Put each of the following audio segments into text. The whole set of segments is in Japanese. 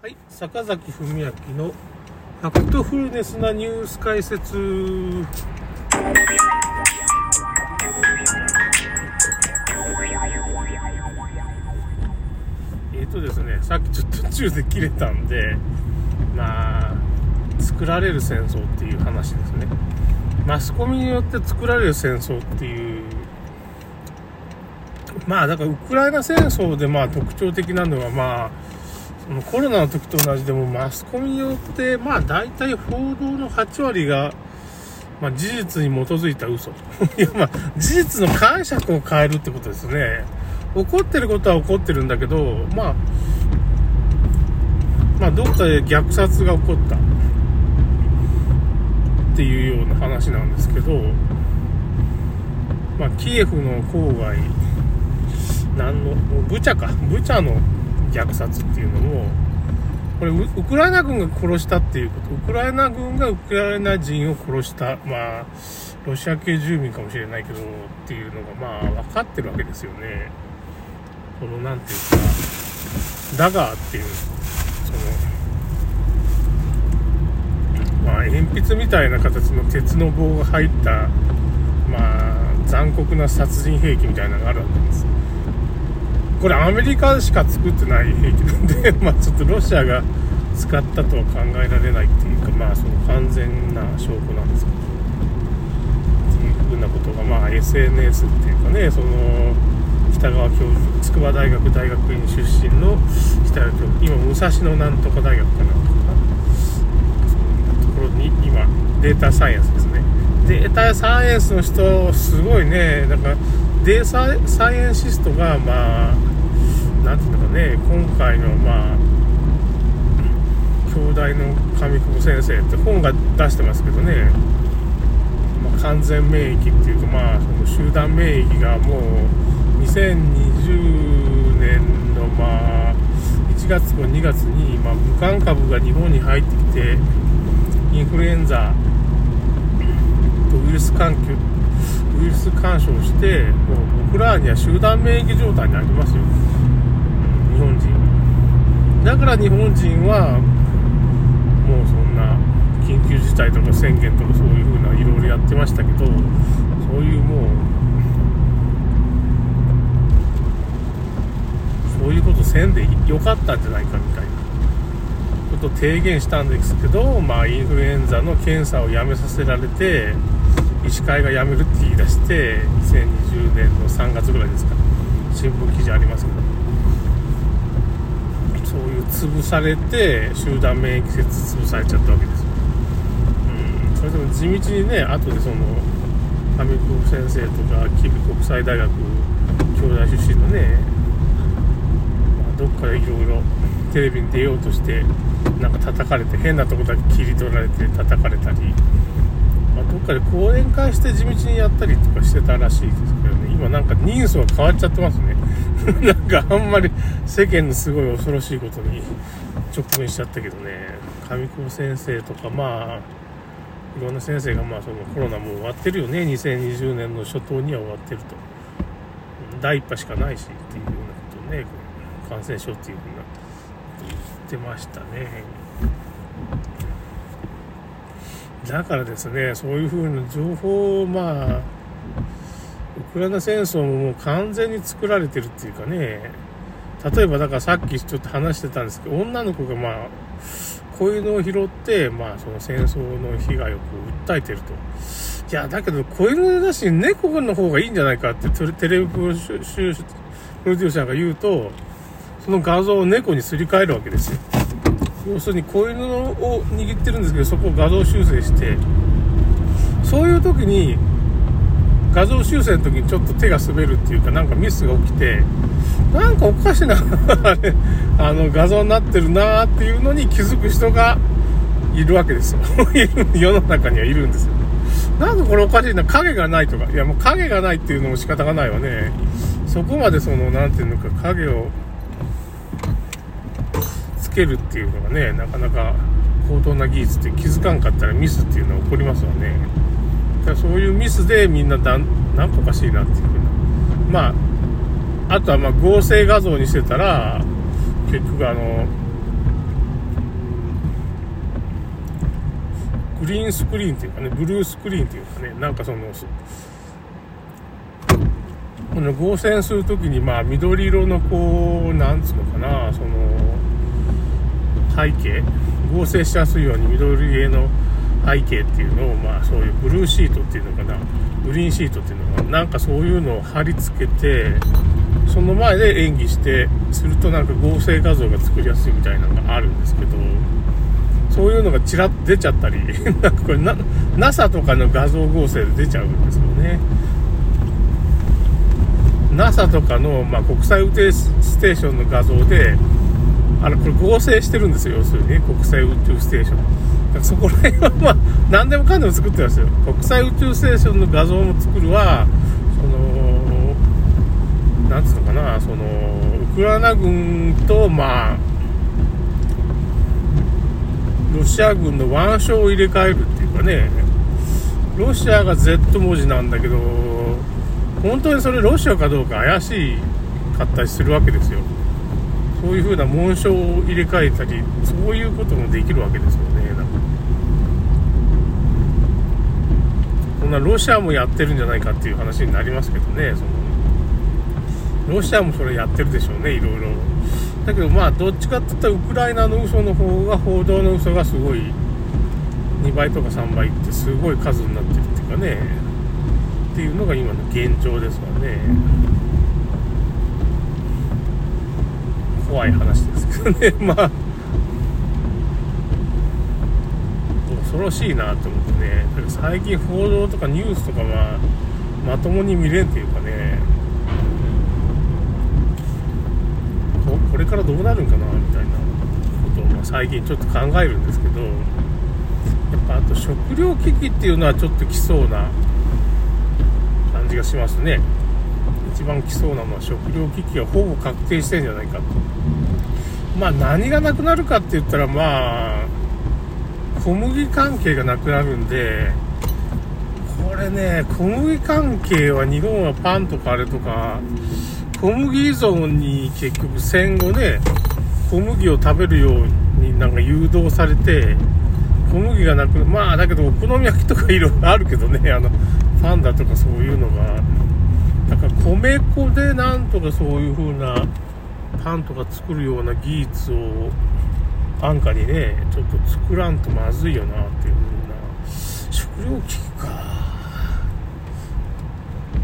はい、坂崎文明のファクトフルネスなニュース解説。えっ、とですね、さっきちょっと途中で切れたんで、まあ、作られる戦争っていう話ですね。マスコミによって作られる戦争っていう、まあ、だからウクライナ戦争でまあ特徴的なのは、まあ、コロナの時と同じでもマスコミによってまあ大体報道の8割が、まあ、事実に基づいた嘘。いやまあ事実の解釈を変えるってことですね。起こってることは起こってるんだけどまあまあどっかで虐殺が起こった。っていうような話なんですけどまあキエフの郊外なんのブチャか。ブチャの虐殺っていうのも、これウ、クライナ軍が殺したっていうこと、ウクライナ軍がウクライナ人を殺した、まあ、ロシア系住民かもしれないけど、っていうのが、まあ、分かってるわけですよね。この、なんていうか、ダガーっていう、その、まあ、鉛筆みたいな形の鉄の棒が入った、まあ、残酷な殺人兵器みたいなのがあるわけです。これアメリカしか作ってない兵器なんで、まちょっとロシアが使ったとは考えられないっていうか、まあその完全な証拠なんですけど、っていうふうなことが、まあ SNS っていうかね、その、北川教授、筑波大学大学院出身の北川教授、今武蔵野なんとか大学かなとか、そういうところに今、データサイエンスですね。データサイエンスの人、すごいね、なんか、データサイエンシストが、まあ、なんていうのかね、今回の、まあ、兄弟の上久保先生って本が出してますけどね、まあ、完全免疫っていうか、まあ、その集団免疫がもう、2020年の、まあ、1月と2月に、まあ、武漢株が日本に入ってきて、インフルエンザとウイルス環境、ウイルス干渉してもう僕らには集団免疫状態になりますよ。日本人。だから日本人はもうそんな緊急事態とか宣言とかそういう風ないろいろやってましたけどそういうもうそういうことせんでよかったんじゃないかみたいな。こと提言したんですけどまあインフルエンザの検査をやめさせられて医師会が辞めるって言い出して2020年の3月ぐらいですか。新聞記事ありますけど。そういう潰されて集団免疫説潰されちゃったわけです。うん。それでも地道にね後でその上久保先生とか吉備国際大学京大出身のね、まあ、どっかでいろいろテレビに出ようとしてなんか叩かれて変なとこだけ切り取られて叩かれたり、かで講演会して地道にやったりとかしてたらしいですけどね、今なんか人数が変わっちゃってますね。なんかあんまり世間のすごい恐ろしいことに直面しちゃったけどね、上高先生とか、まあ、いろんな先生が、まあ、そのコロナもう終わってるよね、2020年の初頭には終わってると。第1波しかないしっていうようなことをね、感染症っていうふうな言ってましたね。だからですね、そういう風な情報を、まあ、ウクライナ戦争ももう完全に作られてるっていうかね、例えばだからさっきちょっと話してたんですけど、女の子がまあ、子犬を拾って、まあその戦争の被害をこう訴えてると。いや、だけど子犬だし猫の方がいいんじゃないかってテレビプロデューサーが言うと、その画像を猫にすり替えるわけですよ。要するに子犬を握ってるんですけどそこを画像修正してそういう時に画像修正の時にちょっと手が滑るっていうかなんかミスが起きてなんかおかしな あの画像になってるなーっていうのに気づく人がいるわけですよ。世の中にはいるんですよ。なんかこれおかしいな影がないとか。いやもう影がないっていうのも仕方がないわね。そこまでその何ていうのか影をけるっていうのがねなかなか高等な技術って気づかんかったらミスっていうのは起こりますわね。だからそういうミスでみんなだなんかおかしいなっていうふうな。まああとはま合成画像にしてたら結局あのグリーンスクリーンっていうかねブルースクリーンっていうかねなんかそのこの合成する時にまあ緑色のこうなんつうのかなその背景、合成しやすいように緑系の背景っていうのを、まあ、そういうブルーシートっていうのかな、グリーンシートっていうのかな、なんかそういうのを貼り付けて、その前で演技して、するとなんか合成画像が作りやすいみたいなのがあるんですけど、そういうのがちらっと出ちゃったり、なんかこれな、NASA とかの画像合成で出ちゃうんですよね。NASA とかの、まあ、国際宇宙ステーションの画像で、あの、これ合成してるんですよ、要するにね、国際宇宙ステーションだから。そこら辺は、まあ、何でもかんでも作ってますよ。国際宇宙ステーションの画像も作るは、その、なんつうのかな、その、ウクライナ軍と、まあ、ロシア軍の腕章を入れ替えるっていうかね、ロシアが Z 文字なんだけど、本当にそれロシアかどうか怪しかったりするわけですよ。そういう風な紋章を入れ替えたり、そういうこともできるわけですよね。なんかこんなロシアもやってるんじゃないかっていう話になりますけどね、そのロシアもそれやってるでしょうね、いろいろ。だけどまあ、どっちかって言ったらウクライナの嘘の方が、報道の嘘がすごい、2倍とか3倍ってすごい数になってるっていうかね、っていうのが今の現状ですわね。怖い話ですけどね、まあ、恐ろしいなと思ってね、最近報道とかニュースとかはまともに見れんっていうかね、ここれからどうなるんかなみたいなことをま最近ちょっと考えるんですけど、やっぱあと食糧危機っていうのはちょっと来そうな感じがしますね。一番来そうなのは食糧危機がほぼ確定してんじゃないかと。まあ何がなくなるかって言ったらまあ、小麦関係がなくなるんで、これね、小麦関係は日本はパンとかあれとか、小麦依存に結局戦後ね、小麦を食べるようになんか誘導されて、小麦がなくまあだけどお好み焼きとかいろいろあるけどね、あの、パンダとかそういうのが、だから米粉でなんとかそういう風なパンとか作るような技術を安価にね、ちょっと作らんとまずいよなっていう風な食料危機か。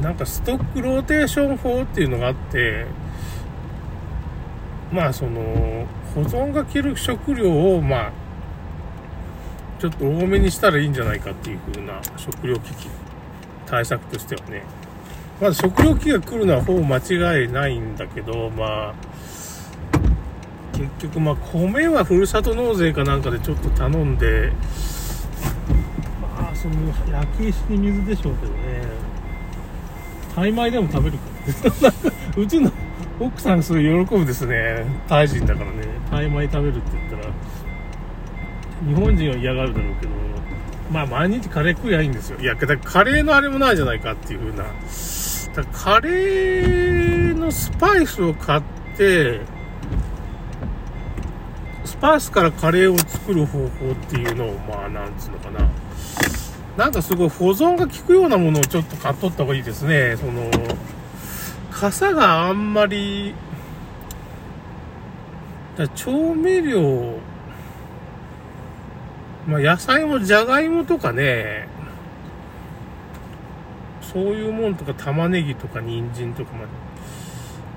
なんかストックローテーション法っていうのがあって、まあその、保存が効る食料をまあ、ちょっと多めにしたらいいんじゃないかっていう風な食料危機対策としてはね。まず食料危機が来るのはほぼ間違いないんだけど、まあ、結局、まあ、米はふるさと納税かなんかでちょっと頼んで、まあ、その、焼き石に水でしょうけどね、タイ米でも食べるからね。うちの奥さんすごい喜ぶですね。タイ人だからね。タイ米食べるって言ったら、日本人は嫌がるだろうけど、まあ毎日カレー食いゃいいんですよ。いや、だカレーのあれもないじゃないかっていう風な。だカレーのスパイスを買って、スパイスからカレーを作る方法っていうのを、まあ、なんつうのかな。なんかすごい保存が効くようなものをちょっと買っとった方がいいですね。その、傘があんまり、調味料、まあ、野菜もじゃがいもとかね、そういうもんとか玉ねぎとか人参とかまで、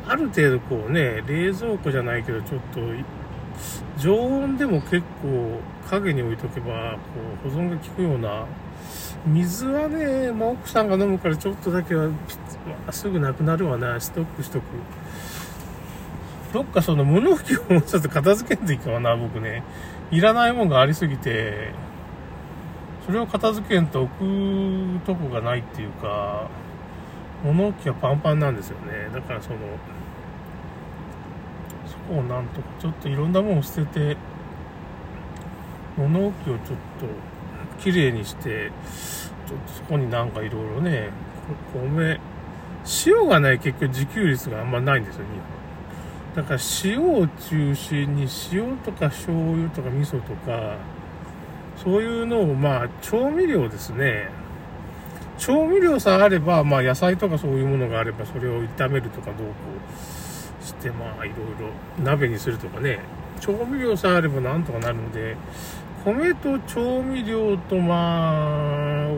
ある程度こうね、冷蔵庫じゃないけど、ちょっと、常温でも結構影に置いとけば、こう、保存が効くような、水はね、まあ、奥さんが飲むからちょっとだけは、ま、すぐなくなるわな、ストックしとく。どっかその物置をもうちょっと片付けんといいかな、僕ね。いらないもんがありすぎて、それを片付けんと置くとこがないっていうか、物置がパンパンなんですよね。だからその、そこをなんとかちょっといろんなものを捨てて、物置をちょっと綺麗にして、ちょっとそこになんかいろいろね、米、塩がね、結局自給率があんまないんですよ、日本。だから塩を中心に塩とか醤油とか味噌とかそういうのを、まあ、調味料ですね。調味料さえあれば、まあ、野菜とかそういうものがあれば、それを炒めるとかどうこうして、まあ、いろいろ鍋にするとかね。調味料さえあればなんとかなるんで、米と調味料と、まあ、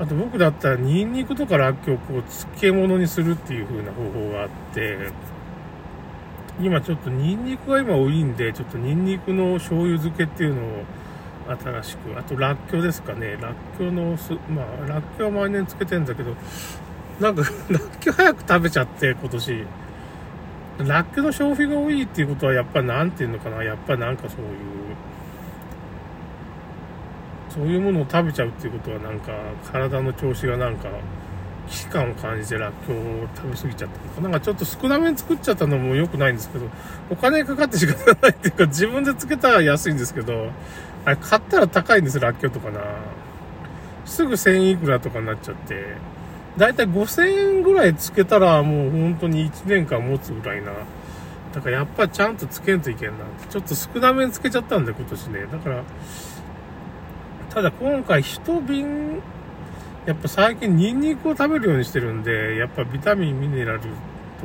あと僕だったらニンニクとからっきょうをこう漬物にするっていう風な方法があって、今ちょっとニンニクが今多いんで、ちょっとニンニクの醤油漬けっていうのを新しく、あとらっきょうですかね。らっきょうのす、まあ、らっきょうは毎年つけてんだけど、なんか らっきょう早く食べちゃって、今年。らっきょうの消費が多いっていうことは、やっぱなんていうのかな。やっぱなんかそういう、そういうものを食べちゃうっていうことはなんか体の調子がなんか危機感を感じてらっきょうを食べ過ぎちゃったのか。なんかちょっと少なめに作っちゃったのも良くないんですけどお金かかって仕方ないっていうか自分でつけたら安いんですけどあれ買ったら高いんですらっきょうとかな。すぐ1000いくらとかになっちゃって。だいたい5000円ぐらいつけたらもう本当に1年間持つぐらいな。だからやっぱちゃんとつけんといけんなって。ちょっと少なめにつけちゃったんで今年ね。だからただ今回一瓶、やっぱ最近ニンニクを食べるようにしてるんで、やっぱビタミン、ミネラルと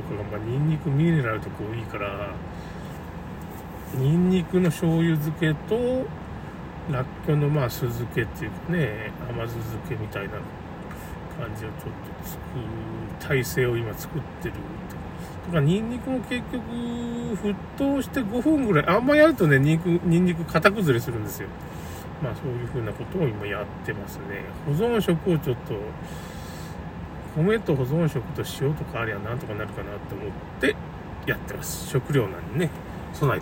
かが、まあ、ニンニク、ミネラルとか多いから、ニンニクの醤油漬けと、らっきょうのまあ酢漬けっていうかね、甘酢漬けみたいな感じをちょっと作る、体制を今作ってるとか、ニンニクも結局、沸騰して5分ぐらい、あんまやるとね、ニンニク、ニンニク型崩れするんですよ。まあそういうふうなことを今やってますね。保存食をちょっと、米と保存食と塩とかありゃなんとかなるかなと思ってやってます。食料なんでね、備えて